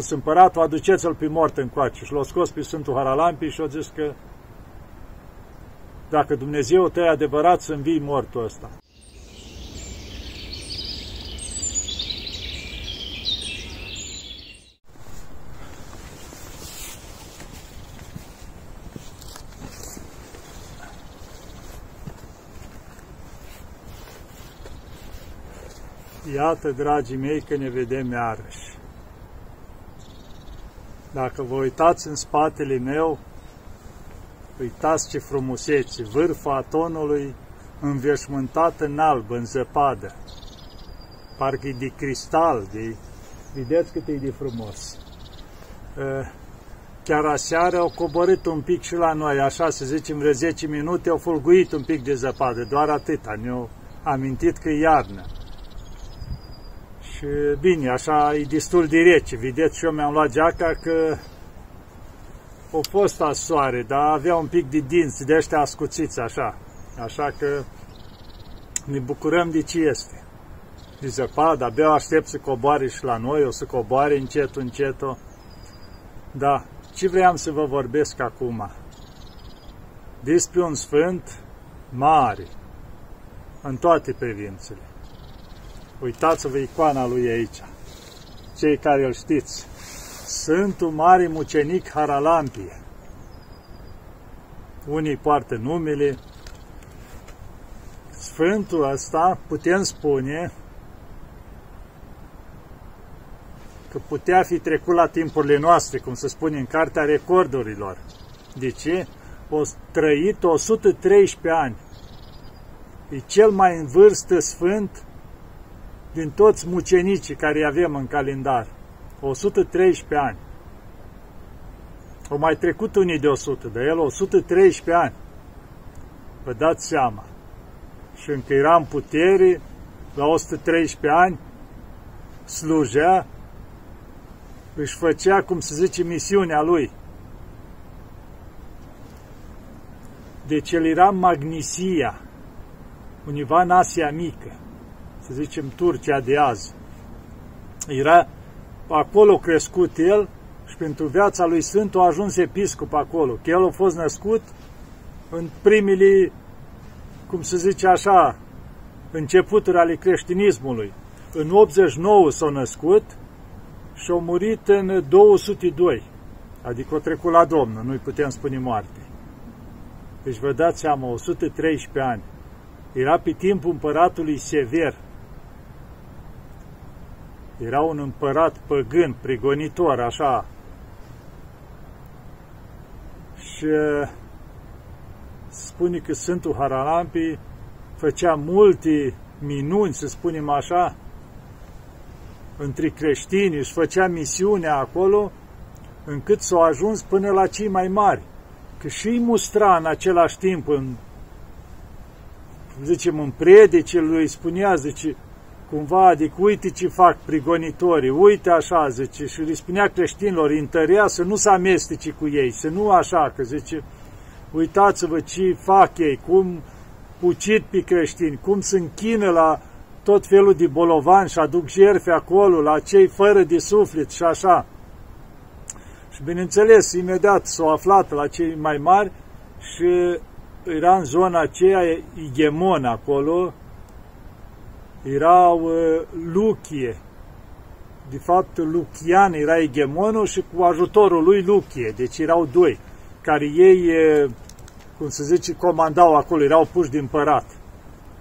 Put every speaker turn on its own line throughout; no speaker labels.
Și o împăratul, aduceți-l pe mort încoace. Și l-a scos pe Sfântul Haralampi și a zis că dacă Dumnezeu te adevărat să învii mortul ăsta. Iată, dragii mei, că ne vedem iarăși. Dacă vă uitați în spatele meu, uitați ce frumusețe, vârful atonului înveșmântat în alb, în zăpadă. Parcă e de cristal, de... vedeți cât e de frumos. Chiar aseară au coborât un pic și la noi, așa să zicem, vreo 10 minute, au fulguit un pic de zăpadă, doar atâta, ne-au amintit că e iarnă. Și bine, așa e destul de rece. Vedeți, și eu mi-am luat geaca că a fost a soare, dar avea un pic de dinți de ăștia ascuțiți așa. Așa că ne bucurăm de ce este. De zăpadă, abia aștept să coboare și la noi, o să coboare încet, încet. Da, ce vreau să vă vorbesc acum? Despre un sfânt mare, în toate privințele. Uitați-vă icoana lui aici. Cei care îl știți. Sfântul Mare Mucenic Haralampie. Unii poartă numele. Sfântul ăsta, putem spune, că putea fi trecut la timpurile noastre, cum se spune în Cartea Recordurilor. De ce? O trăit 113 ani. E cel mai în vârstă sfânt din toți mucenicii care îi avem în calendar. 113 ani. Au mai trecut unii de 100, dar el 113 ani. Vă dați seama. Și încă era în putere, la 113 ani, slujea, își făcea, cum se zice, misiunea lui. Deci el era Magnisia, univa în Asia Mică să zicem, Turcia de azi. Era acolo crescut el și pentru viața lui Sfânt a ajuns episcop acolo. Că el a fost născut în primele, cum se zice așa, începuturi ale creștinismului. În 89 s-a născut și a murit în 202, adică a trecut la Domnul, nu-i putem spune moarte. Deci vă dați seama, 113 ani. Era pe timpul împăratului Sever, era un împărat păgân, prigonitor, așa. Și spune că Sfântul Haralampi făcea multe minuni, să spunem așa, între creștini, își făcea misiunea acolo, încât s-au ajuns până la cei mai mari. Că și îi mustra în același timp, în, zicem, în predice lui spunea, zice, cumva, adică uite ce fac prigonitorii, uite așa, zice, și îi spunea creștinilor, întărea să nu se amestece cu ei, să nu așa, că zice, uitați-vă ce fac ei, cum ucid pe creștini, cum se închină la tot felul de bolovan și aduc jerfe acolo, la cei fără de suflet și așa. Și bineînțeles, imediat s-au aflat la cei mai mari și era în zona aceea Igemon acolo, erau uh, Luchie. De fapt, Lucian era egemonul și cu ajutorul lui Luchie. Deci erau doi, care ei, uh, cum se zice, comandau acolo, erau puși din împărat,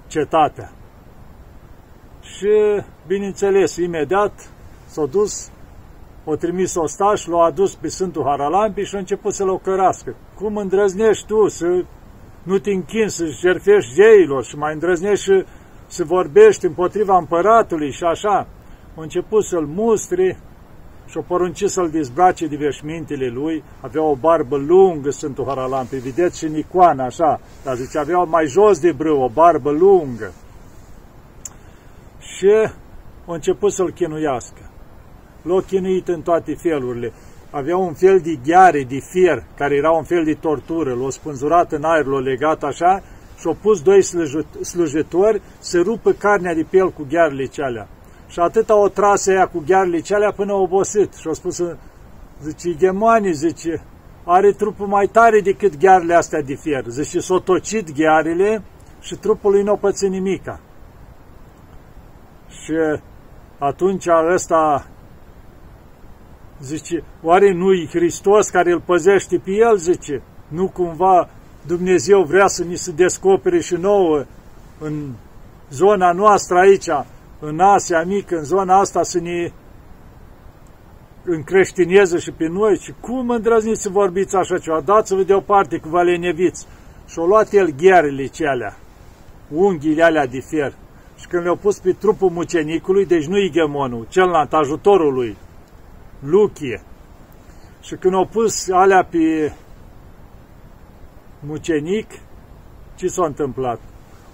cetatea. Și, bineînțeles, imediat s-au dus, o trimis ostaș, l-au adus pe Sfântul Haralampi și a început să-l ocărască. Cum îndrăznești tu să nu te închini, să jerfești zeilor și mai îndrăznești și să vorbești împotriva împăratului și așa. A început să-l mustre și-a poruncit să-l dezbrace de veșmintele lui. Avea o barbă lungă Sfântul Haralampi, vedeți și în icoană așa, dar zice, avea mai jos de brâu, o barbă lungă. Și a început să-l chinuiască. L-a chinuit în toate felurile. Avea un fel de gheare, de fier, care era un fel de tortură. L-a spânzurat în aer, l-a legat așa și-au pus doi slujitori să rupă carnea de pe el cu ghearele cealea. Și atâta o trasă ea cu ghearele cealea până a obosit. Și a spus, zice, Gemani, zice, are trupul mai tare decât ghearele astea de fier. Zice, s-o tocit ghearele și trupul lui nu a pățit nimica. Și atunci ăsta zice, oare nu-i Hristos care îl păzește pe el, zice, nu cumva Dumnezeu vrea să ni se descopere și nouă în zona noastră aici, în Asia mică, în zona asta, să ne încreștineze și pe noi. Și cum îndrăzniți să vorbiți așa ceva? Dați-vă deoparte cu vă leneviți. Și-au luat el ghearele celea, unghiile alea de fier. Și când le-au pus pe trupul mucenicului, deci nu Igemonul, celălalt, ajutorul lui, Luchie. Și când au pus alea pe mucenic, ce s-a întâmplat?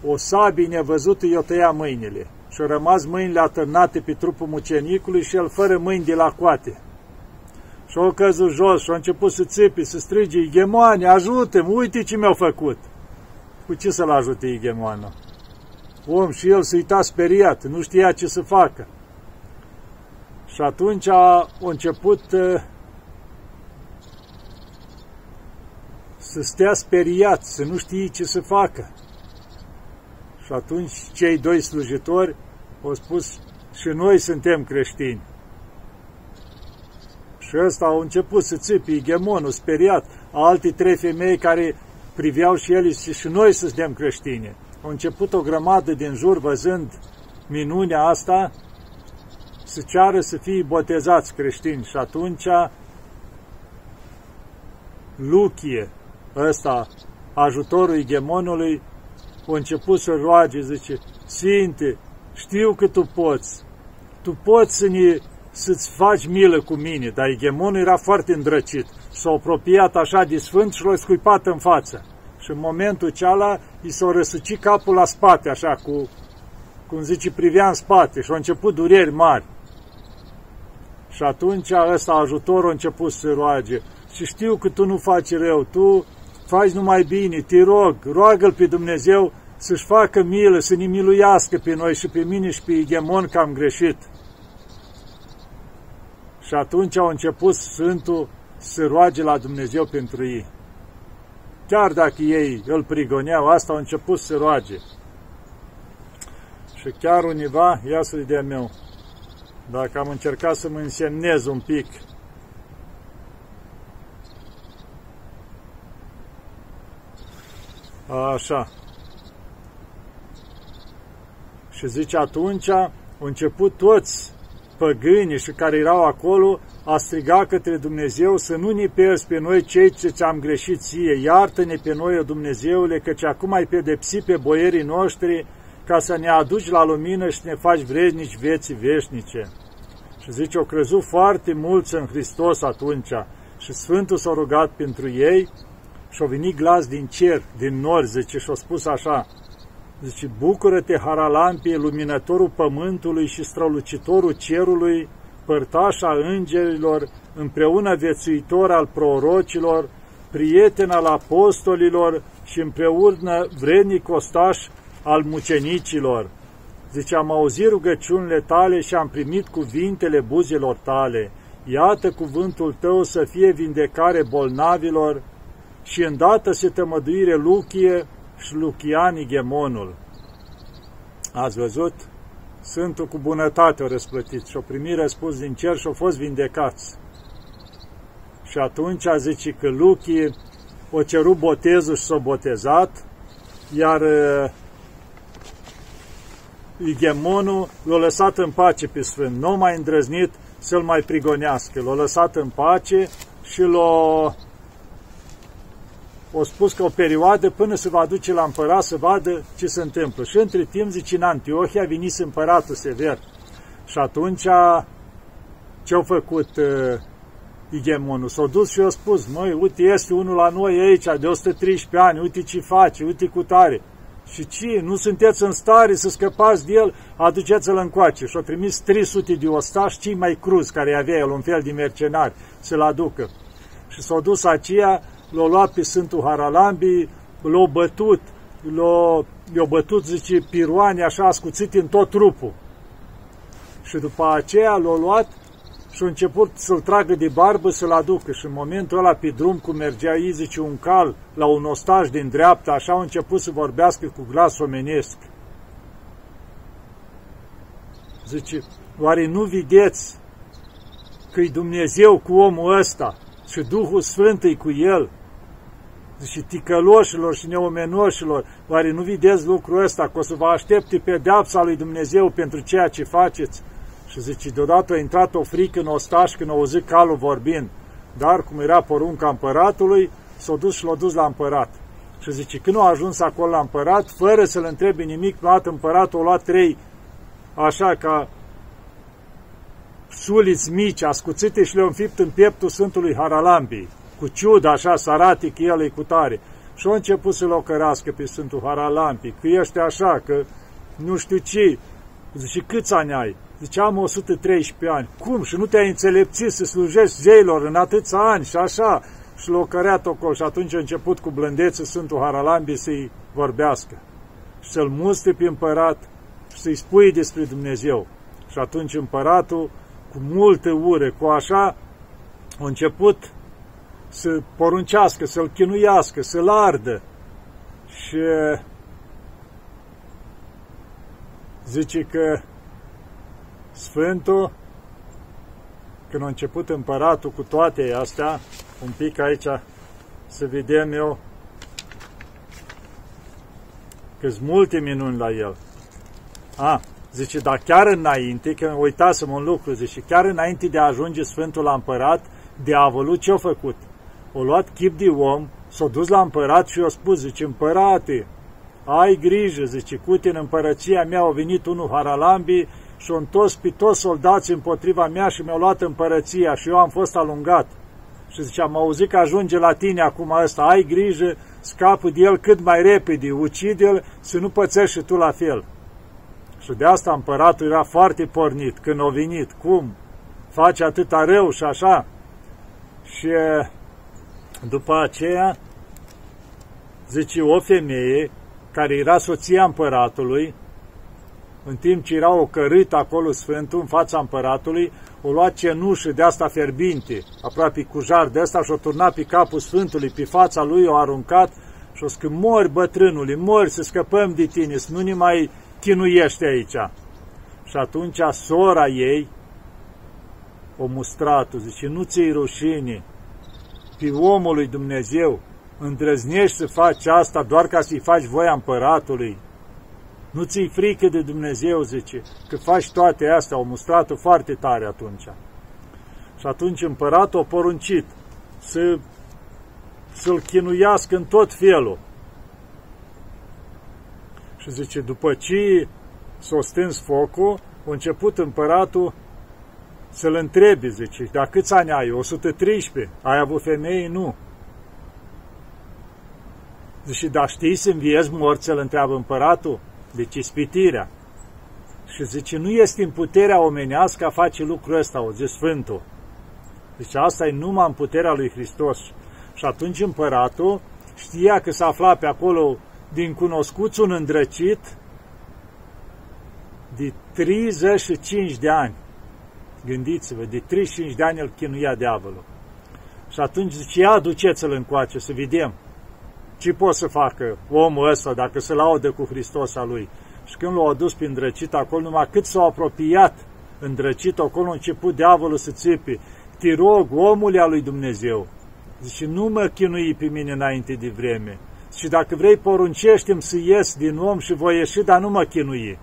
O sabie nevăzută i-o tăia mâinile și au rămas mâinile atârnate pe trupul mucenicului și el fără mâini de la coate. Și au căzut jos și au început să țipi, să strige, Igemoane, ajută uite ce mi-au făcut. Cu ce să-l ajute Igemoana? Om și el se uita speriat, nu știa ce să facă. Și atunci a început să stea speriat, să nu știe ce să facă. Și atunci cei doi slujitori au spus, și noi suntem creștini. Și ăsta au început să țipi, Igemonul, speriat, alte trei femei care priveau și ele și, și noi suntem creștini. Au început o grămadă din jur văzând minunea asta să ceară să fie botezați creștini și atunci Luchie, ăsta, ajutorul Igemonului, a început să roage, zice, Sfinte, știu că tu poți, tu poți să ne, să-ți faci milă cu mine, dar Igemonul era foarte îndrăcit. S-a apropiat așa de sfânt și l-a scuipat în față. Și în momentul ceala, i s-a răsucit capul la spate, așa, cu, cum zice, privea în spate și au început dureri mari. Și atunci ăsta ajutorul a început să roage. Și știu că tu nu faci rău, tu faci numai bine, te rog, roagă-L pe Dumnezeu să-și facă milă, să ne miluiască pe noi și pe mine și pe Igemon că am greșit. Și atunci au început Sfântul să roage la Dumnezeu pentru ei. Chiar dacă ei îl prigoneau, asta au început să roage. Și chiar univa, ia să de meu, dacă am încercat să mă însemnez un pic, Așa. Și zice, atunci au început toți păgânii și care erau acolo a striga către Dumnezeu să nu ne pierzi pe noi cei ce ți-am greșit ție. Iartă-ne pe noi, o Dumnezeule, căci acum ai pedepsit pe boierii noștri ca să ne aduci la lumină și ne faci vrednici vieții veșnice. Și zice, au crezut foarte mulți în Hristos atunci și Sfântul s-a rugat pentru ei și-a venit glas din cer, din nor, zice, și-a spus așa, zice, bucură-te, Haralampie, luminătorul pământului și strălucitorul cerului, părtașa îngerilor, împreună viețuitor al prorocilor, prieten al apostolilor și împreună vrednic ostaș al mucenicilor. Zice, am auzit rugăciunile tale și am primit cuvintele buzelor tale. Iată cuvântul tău să fie vindecare bolnavilor și îndată se tămăduire Luchie și Luchiani Gemonul. Ați văzut? Sfântul cu bunătate o răsplătit și-o primit răspuns din cer și au fost vindecați. Și atunci a zice că Luchie o cerut botezul și s-a botezat, iar uh, Igemonul l-a lăsat în pace pe Sfânt, nu mai îndrăznit să-l mai prigonească. L-a lăsat în pace și l-a o spus că o perioadă până se va duce la împărat să vadă ce se întâmplă. Și între timp, zice, în Antiohia venise împăratul sever. Și atunci ce-au făcut uh, Igemonul? S-au dus și au spus, măi, uite, este unul la noi aici de 113 ani, uite ce face, uite cu tare. Și ce? Nu sunteți în stare să scăpați de el? Aduceți-l încoace. Și au trimis 300 de ostași, cei mai cruzi care avea el, un fel de mercenari, să-l aducă. Și s-au dus aceia l-au luat pe Sfântul Haralambi, l-au bătut, l-au, bătut, zice, piroane așa ascuțit în tot trupul. Și după aceea l-a luat și a început să-l tragă de barbă să-l aducă. Și în momentul ăla pe drum, cum mergea ei, zice, un cal la un ostaj din dreapta, așa a început să vorbească cu glas omenesc. Zice, oare nu vedeți că-i Dumnezeu cu omul ăsta și Duhul Sfânt e cu el? Zice, ticăloșilor și neomenoșilor, oare nu vedeți lucrul ăsta, că o să vă aștepte pedeapsa lui Dumnezeu pentru ceea ce faceți? Și zice, deodată a intrat o frică în ostaș când a auzit calul vorbind, dar cum era porunca împăratului, s-a dus și l-a dus la împărat. Și zice, când a ajuns acolo la împărat, fără să-l întrebe nimic, a luat împăratul, a luat trei, așa ca suliți mici, ascuțite și le-a înfipt în pieptul Sfântului Haralambii, cu ciudă, așa, să arate că el e cu tare. Și a început să-l ocărască pe Sfântul Haralambii, că ești așa, că nu știu ce. Zice, câți ani ai? Zice, am 113 ani. Cum? Și nu te-ai înțelepțit să slujești zeilor în atâția ani și așa? Și l-a căreat ocol și atunci a început cu blândețe Sfântul Haralambii să-i vorbească și să-l muste pe împărat și să-i spui despre Dumnezeu. Și atunci împăratul, cu multe ure, cu așa, a început să poruncească, să-l chinuiască, să-l ardă. Și zice că Sfântul, când a început împăratul cu toate astea, un pic aici să vedem eu că sunt multe minuni la el. A, zice, dar chiar înainte, că uitasem un lucru, zice, chiar înainte de a ajunge Sfântul la împărat, diavolul ce-a făcut? O luat chip de om, s-a dus la împărat și i-a spus, zice, împărate, ai grijă, zice, cu tine în împărăția mea au venit unul Haralambi și au întors pe toți soldații împotriva mea și mi-au luat împărăția și eu am fost alungat. Și zice, am auzit că ajunge la tine acum ăsta, ai grijă, scapă de el cât mai repede, ucide-l să nu pățești și tu la fel. Și de asta împăratul era foarte pornit când a venit, cum, face atâta rău și așa. Și după aceea, zice, o femeie care era soția împăratului, în timp ce era o cărât acolo Sfântul în fața împăratului, o lua cenușă de asta ferbinte, aproape cu jar de asta și o turna pe capul Sfântului, pe fața lui o aruncat și o că mori bătrânului, mori să scăpăm de tine, să nu ne mai chinuiește aici. Și atunci sora ei, o mustrat zice, nu ți-i rușine, pe omul lui Dumnezeu, îndrăznești să faci asta doar ca să-i faci voia împăratului, nu ți-i frică de Dumnezeu, zice, că faci toate astea, au mustrat-o foarte tare atunci. Și atunci împăratul a poruncit să, să-l chinuiască în tot felul. Și zice, după ce s-a stâns focul, a început împăratul să-l întrebe, zice, dar câți ani ai? 113. Ai avut femei? Nu. Zice, dar știți să înviezi morți, să-l întreabă împăratul? Deci ispitirea. Și zice, nu este în puterea omenească a face lucrul ăsta, o zis Sfântul. Deci asta e numai în puterea lui Hristos. Și atunci împăratul știa că s-a aflat pe acolo din cunoscuți un îndrăcit de 35 de ani. Gândiți-vă, de 35 de ani îl chinuia diavolul. Și atunci zice, ia duceți-l încoace să vedem ce poate să facă omul ăsta dacă se laudă cu Hristos a lui? Și când l-au adus pe îndrăcit acolo, numai cât s-au apropiat îndrăcit, acolo a început diavolul să țipe. Te rog, omul al lui Dumnezeu. Zice, nu mă chinui pe mine înainte de vreme. Și dacă vrei, poruncește să ies din om și voi ieși, dar nu mă chinui.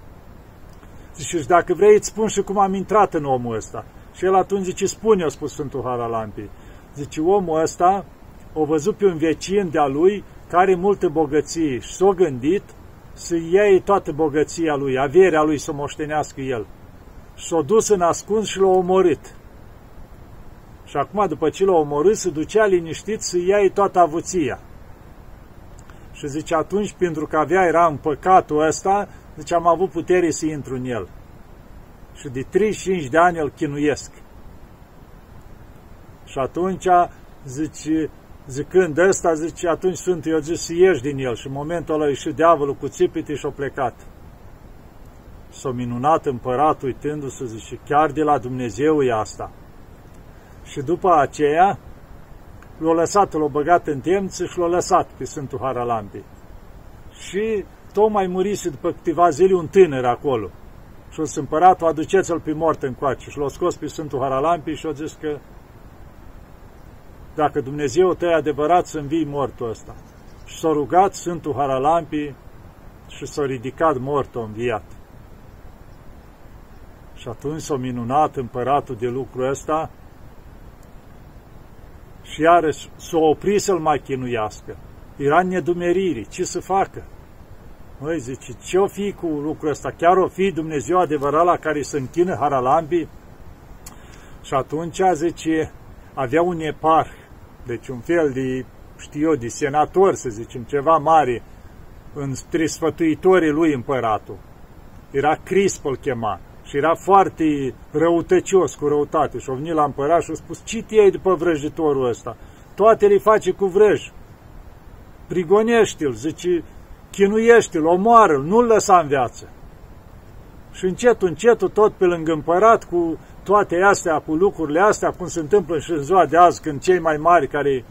Zice, și dacă vrei, îți spun și cum am intrat în omul ăsta. Și el atunci zice, spune, a spus Sfântul Haralampi. Zice, omul ăsta o văzut pe un vecin de-a lui care multă bogăție și s-a gândit să iei toată bogăția lui, averea lui să moștenească el. Și s-a dus în ascuns și l-a omorât. Și acum, după ce l-a omorât, se ducea liniștit să iei toată avuția. Și zice, atunci, pentru că avea, era în păcatul ăsta, zice, am avut putere să intru în el. Și de 35 de ani îl chinuiesc. Și atunci, zice, Zicând ăsta, zice, atunci Sfântul i-a zis să ieși din el și în momentul ăla a ieșit diavolul cu țipite și a plecat. S-a minunat împăratul uitându-se, zice, chiar de la Dumnezeu e asta. Și după aceea l-a lăsat, l-a băgat în temță și l-a lăsat pe Sfântul Haralampi. Și tocmai murise după câteva zile un tânăr acolo. Și o împăratul, aduceți-l pe mort încoace. Și l-a scos pe Sfântul Haralampi și a zis că dacă Dumnezeu te adevărat să învii mortul ăsta. Și s-a rugat Sfântul Haralampi și s-a ridicat mortul înviat. Și atunci s-a minunat împăratul de lucru ăsta și iarăși s-a oprit să-l mai chinuiască. Era în nedumerire. Ce să facă? Măi, zice, ce-o fi cu lucrul ăsta? Chiar o fi Dumnezeu adevărat la care se închină Haralambi? Și atunci, zice, avea un eparh, deci un fel de, știu eu, de senator, să zicem, ceva mare, între sfătuitorii lui împăratul. Era Crisp îl chema și era foarte răutăcios, cu răutate. Și-a venit la împărat și a spus, ce te după vrăjitorul ăsta? Toate le face cu vrăj. Prigonește-l, zice, chinuiește-l, omoară-l, nu-l lăsa în viață. Și încetul, încetul, tot pe lângă împărat, cu toate astea, cu lucrurile astea, cum se întâmplă și în ziua de azi, când cei mai mari care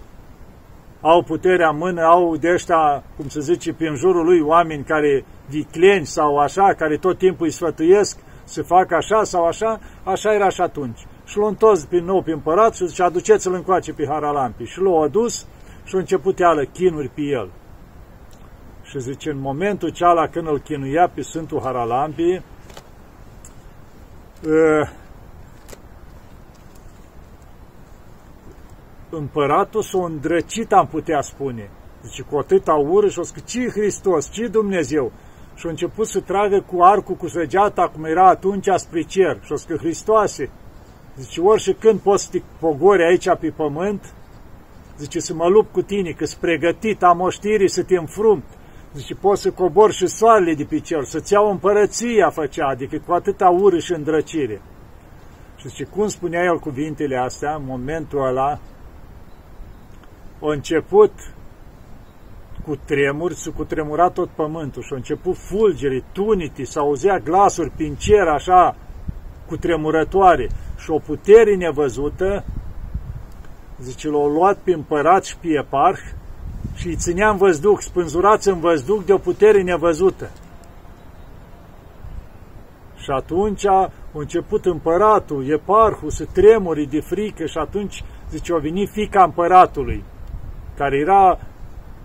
au puterea în mână, au de ăștia, cum se zice, prin jurul lui, oameni care vicleni sau așa, care tot timpul îi sfătuiesc să facă așa sau așa, așa era și atunci. Și l-a întors din nou pe împărat și zice, aduceți-l încoace pe Haralampi. Și l-a adus și a început ială chinuri pe el. Și zice, în momentul ceala când îl chinuia pe Sfântul Haralampi, ă, împăratul s-a îndrăcit, am putea spune. Zice, cu atâta ură și o zice, ce Hristos, ce Dumnezeu? Și a început să tragă cu arcul, cu săgeata, cum era atunci, spre cer. Și o zice, Hristoase, zice, ori și când poți să te pogori aici pe pământ, zice, să mă lupt cu tine, că sunt pregătit, am oștirii să te înfrumt. Zice, poți să cobor și soarele de pe cer, să-ți iau împărăția făcea, adică cu atâta ură și îndrăcire. Și zice, cum spunea el cuvintele astea, în momentul ăla, a început cu tremuri, s-a cutremurat tot pământul și a început fulgeri, tuniti, s-auzea glasuri prin cer așa, cu tremurătoare și o putere nevăzută, zice, l-au luat pe împărat și pe eparh și îi ținea în văzduc, spânzurați în văzduc de o putere nevăzută. Și atunci a început împăratul, eparhul, să tremuri de frică și atunci, zice, a venit fica împăratului, care era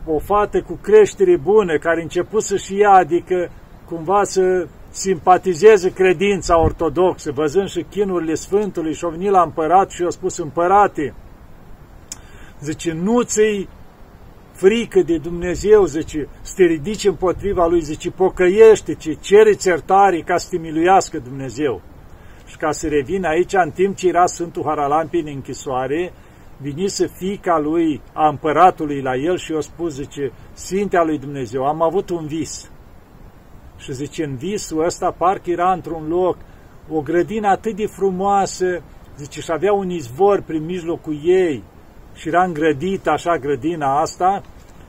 o fată cu creștere bună, care a început să-și ia, adică cumva să simpatizeze credința ortodoxă, văzând și chinurile Sfântului și a venit la împărat și a spus, împărate, zice, nu ți frică de Dumnezeu, zice, să te ridici împotriva Lui, zice, pocăiește, ce cere iertare ca să te miluiască Dumnezeu. Și ca să revin aici, în timp ce era Sfântul Haralampi în închisoare, vinise fica lui, a împăratului la el și i-a spus, zice, Sfintea lui Dumnezeu, am avut un vis. Și zice, în visul ăsta parcă era într-un loc, o grădină atât de frumoasă, zice, și avea un izvor prin mijlocul ei, și era îngrădită așa grădina asta,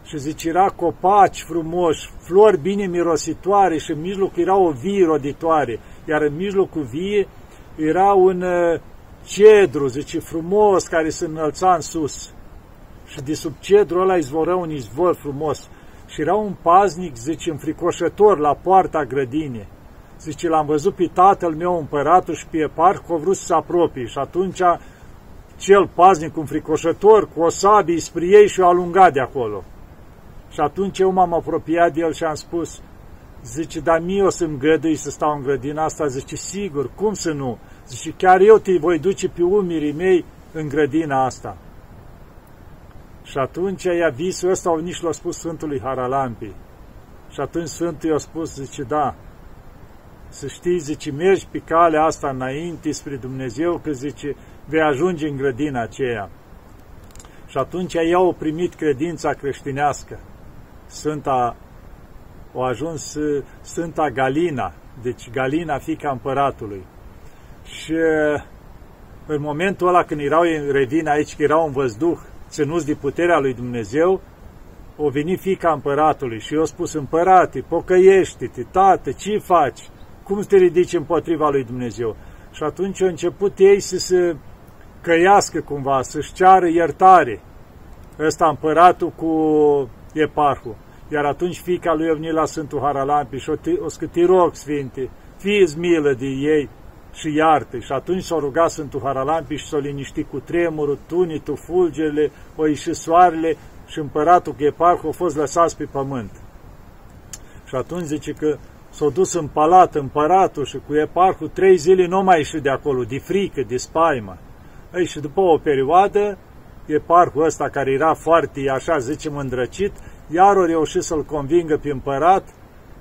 și zice, era copaci frumoși, flori bine mirositoare și în mijloc era o vie roditoare, iar în mijlocul vie era un uh, cedru, zice, frumos, care se înălța în sus. Și de sub cedru ăla izvoră un izvor frumos. Și era un paznic, zice, înfricoșător la poarta grădinii. Zice, l-am văzut pe tatăl meu împăratul și pe eparh, că vrut să se apropie. Și atunci cel paznic înfricoșător, cu o sabie spre ei și o alungat de acolo. Și atunci eu m-am apropiat de el și am spus, zice, dar mie o să-mi gădui să stau în grădina asta? Zice, sigur, cum să nu? Zice, chiar eu te voi duce pe umirii mei în grădina asta. Și atunci ea visul ăsta nici l-a spus Sfântului Haralampi. Și atunci Sfântul i-a spus, zice, da, să știi, zice, mergi pe calea asta înainte spre Dumnezeu, că zice, vei ajunge în grădina aceea. Și atunci ea au primit credința creștinească. Sfânta, au ajuns Sfânta Galina, deci Galina, fica împăratului. Și în momentul ăla când erau, revin aici, că erau în văzduh, ținuți de puterea lui Dumnezeu, o venit fica împăratului și i-a spus, împărate, pocăiește-te, tată, ce faci? cum te ridici împotriva lui Dumnezeu? Și atunci au început ei să se căiască cumva, să-și ceară iertare. Ăsta împăratul cu eparhul. Iar atunci fica lui a venit la Sfântul Haralampi și o, o scâti rog, Sfinte, fie milă de ei și iartă. Și atunci s-a rugat Sfântul Haralampi și s-a liniștit cu tremurul, tunitul, fulgerile, o ieșit soarele și împăratul cu eparhul au fost lăsați pe pământ. Și atunci zice că s-a dus în palat împăratul și cu eparhul trei zile nu mai ieșit de acolo, de frică, de spaimă. Ei, și după o perioadă, eparhul ăsta care era foarte, așa zicem, îndrăcit, iar o reușit să-l convingă pe împărat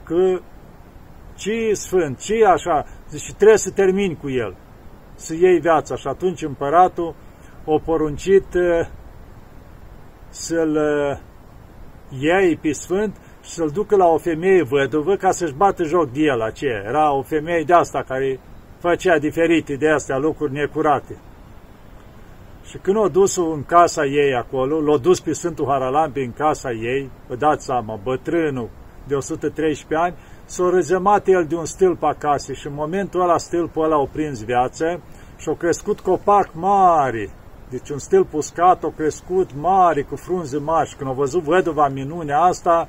că ce e sfânt, ce e așa, zice, trebuie să termini cu el, să iei viața. Și atunci împăratul o poruncit uh, să-l uh, iei pe sfânt și să-l ducă la o femeie văduvă ca să-și bată joc de el aceea. Era o femeie de asta care făcea diferite de astea lucruri necurate. Și când o dus în casa ei acolo, l-a dus pe Sfântul Haralampi în casa ei, vă dați seama, bătrânul de 113 ani, s-a răzămat el de un stâlp acasă și în momentul ăla stâlpul ăla a prins viață și a crescut copac mare. Deci un stâlp uscat a crescut mare, cu frunze mari și când a văzut văduva minunea asta,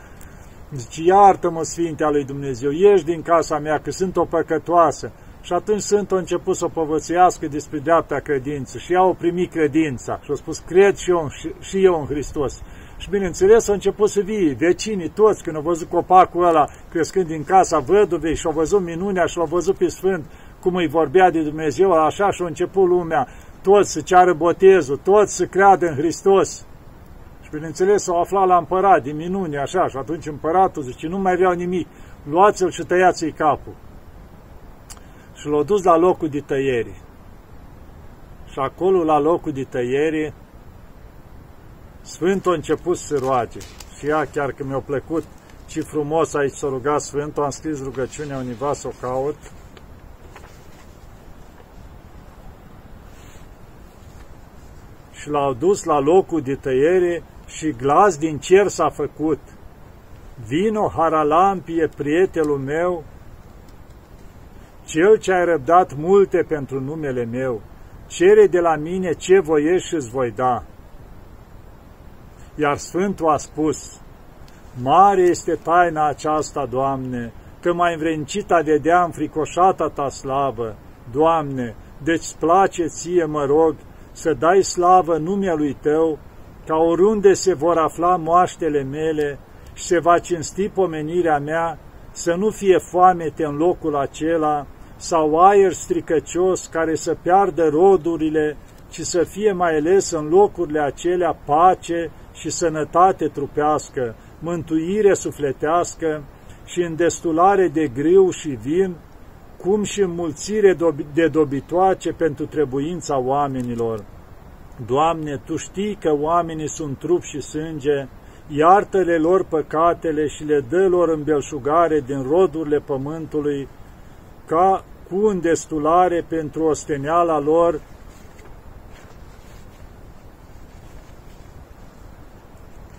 zice, iartă-mă, Sfinte lui Dumnezeu, ieși din casa mea, că sunt o păcătoasă. Și atunci Sfântul a început să povățuiască despre dreapta credință și ea au primit credința și au spus, cred și eu, și, și eu în Hristos. Și bineînțeles au început să vii vecinii toți când au văzut copacul ăla crescând din casa văduvei și au văzut minunea și au văzut pe Sfânt cum îi vorbea de Dumnezeu, așa și a început lumea, toți să ceară botezul, toți să creadă în Hristos. Și bineînțeles au aflat la împărat din minune, așa, și atunci împăratul zice, nu mai vreau nimic, luați-l și tăiați-i capul și l-a dus la locul de tăiere. Și acolo, la locul de tăiere, Sfântul a început să roage. Și ea, chiar că mi-a plăcut ce frumos aici s-a rugat Sfântul, am scris rugăciunea univa să o caut. Și l-au dus la locul de tăiere și glas din cer s-a făcut. Vino, Haralampie, prietenul meu, cel ce ai răbdat multe pentru numele meu, cere de la mine ce voiești și îți voi da. Iar Sfântul a spus, Mare este taina aceasta, Doamne, că mai învrencit a vedea înfricoșata ta slavă. Doamne, deci place ție, mă rog, să dai slavă numelui Tău, ca oriunde se vor afla moaștele mele și se va cinsti pomenirea mea, să nu fie foamete în locul acela, sau aer stricăcios care să piardă rodurile, ci să fie mai ales în locurile acelea pace și sănătate trupească, mântuire sufletească și îndestulare de griu și vin, cum și înmulțire de dobitoace pentru trebuința oamenilor. Doamne, Tu știi că oamenii sunt trup și sânge, iartă-le lor păcatele și le dă lor îmbelșugare din rodurile pământului, ca cu îndestulare pentru osteneala lor,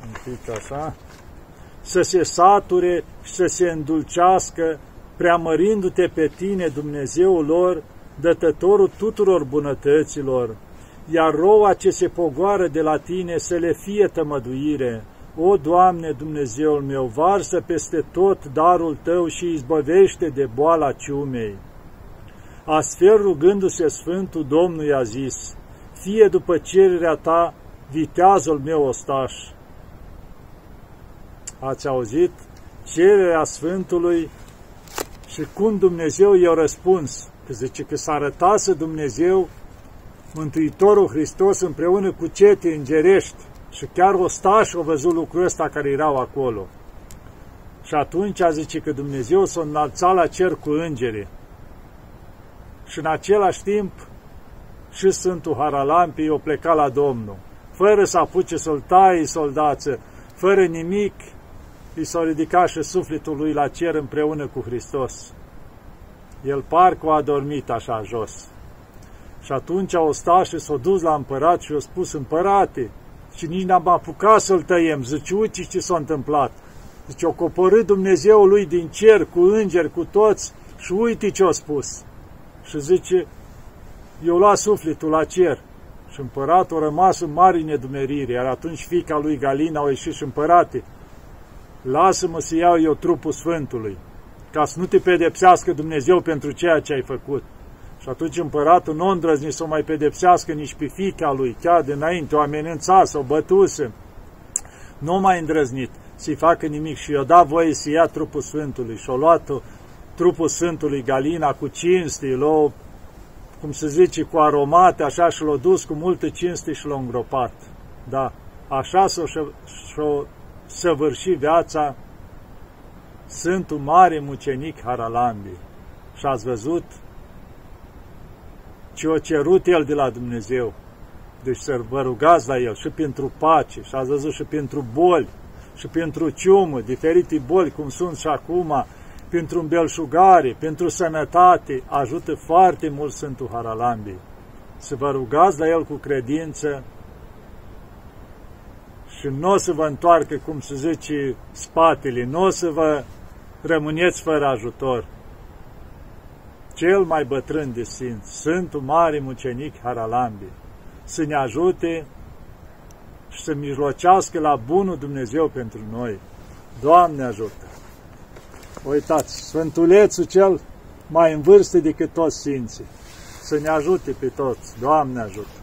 un pic așa, să se sature și să se îndulcească, preamărindu-te pe tine, Dumnezeul lor, dătătorul tuturor bunătăților, iar roa ce se pogoară de la tine să le fie tămăduire. O, Doamne, Dumnezeul meu, varsă peste tot darul Tău și izbăvește de boala ciumei. Astfel, rugându-se Sfântul Domnul i-a zis, fie după cererea ta, viteazul meu ostaș. Ați auzit cererea Sfântului și cum Dumnezeu i-a răspuns, că zice că s-a arătase Dumnezeu, Mântuitorul Hristos împreună cu cete îngerești și chiar ostași au văzut lucrul ăsta care erau acolo. Și atunci a zice că Dumnezeu s-a înalțat la cer cu îngerii și în același timp și Sfântul Haralampi o pleca la Domnul, fără să apuce să-l taie soldață, fără nimic, îi s-a ridicat și sufletul lui la cer împreună cu Hristos. El parcă a dormit așa jos. Și atunci au stat și s-au dus la împărat și au spus, împărate, și nici n-am apucat să-l tăiem. Zice, uite ce s-a întâmplat. Zice, o coporât Dumnezeul lui din cer cu îngeri, cu toți, Și uite ce a spus. Și zice, eu la sufletul la cer. Și împăratul a rămas în mare nedumerire, iar atunci fica lui Galina au ieșit și împărate. Lasă-mă să iau eu trupul Sfântului, ca să nu te pedepsească Dumnezeu pentru ceea ce ai făcut. Și atunci împăratul nu îndrăzni să o mai pedepsească nici pe fica lui, chiar de înainte, o amenința, să o bătuse. Nu mai îndrăznit să-i facă nimic și i-a dat voie să ia trupul Sfântului și-a luat trupul Sfântului Galina cu cinste, l-a, cum se zice, cu aromate, așa și l-a dus cu multă cinste și l-a îngropat. Da, așa s-a săvârșit viața Sfântul Mare Mucenic Haralambi. Și ați văzut ce a cerut el de la Dumnezeu. Deci să vă rugați la el și pentru pace, și ați văzut și pentru boli, și pentru ciumă, diferite boli cum sunt și acum, pentru îmbelșugare, pentru sănătate, ajută foarte mult Sfântul Haralambi. Să vă rugați la el cu credință și nu o să vă întoarcă, cum se zice, spatele, nu o să vă rămâneți fără ajutor. Cel mai bătrân de Sfinț, Sfântul Mare Mucenic Haralambi, să ne ajute și să mijlocească la bunul Dumnezeu pentru noi. Doamne ajută! Uitați, Sfântulețul cel mai în vârstă decât toți Sfinții, să ne ajute pe toți. Doamne ajută!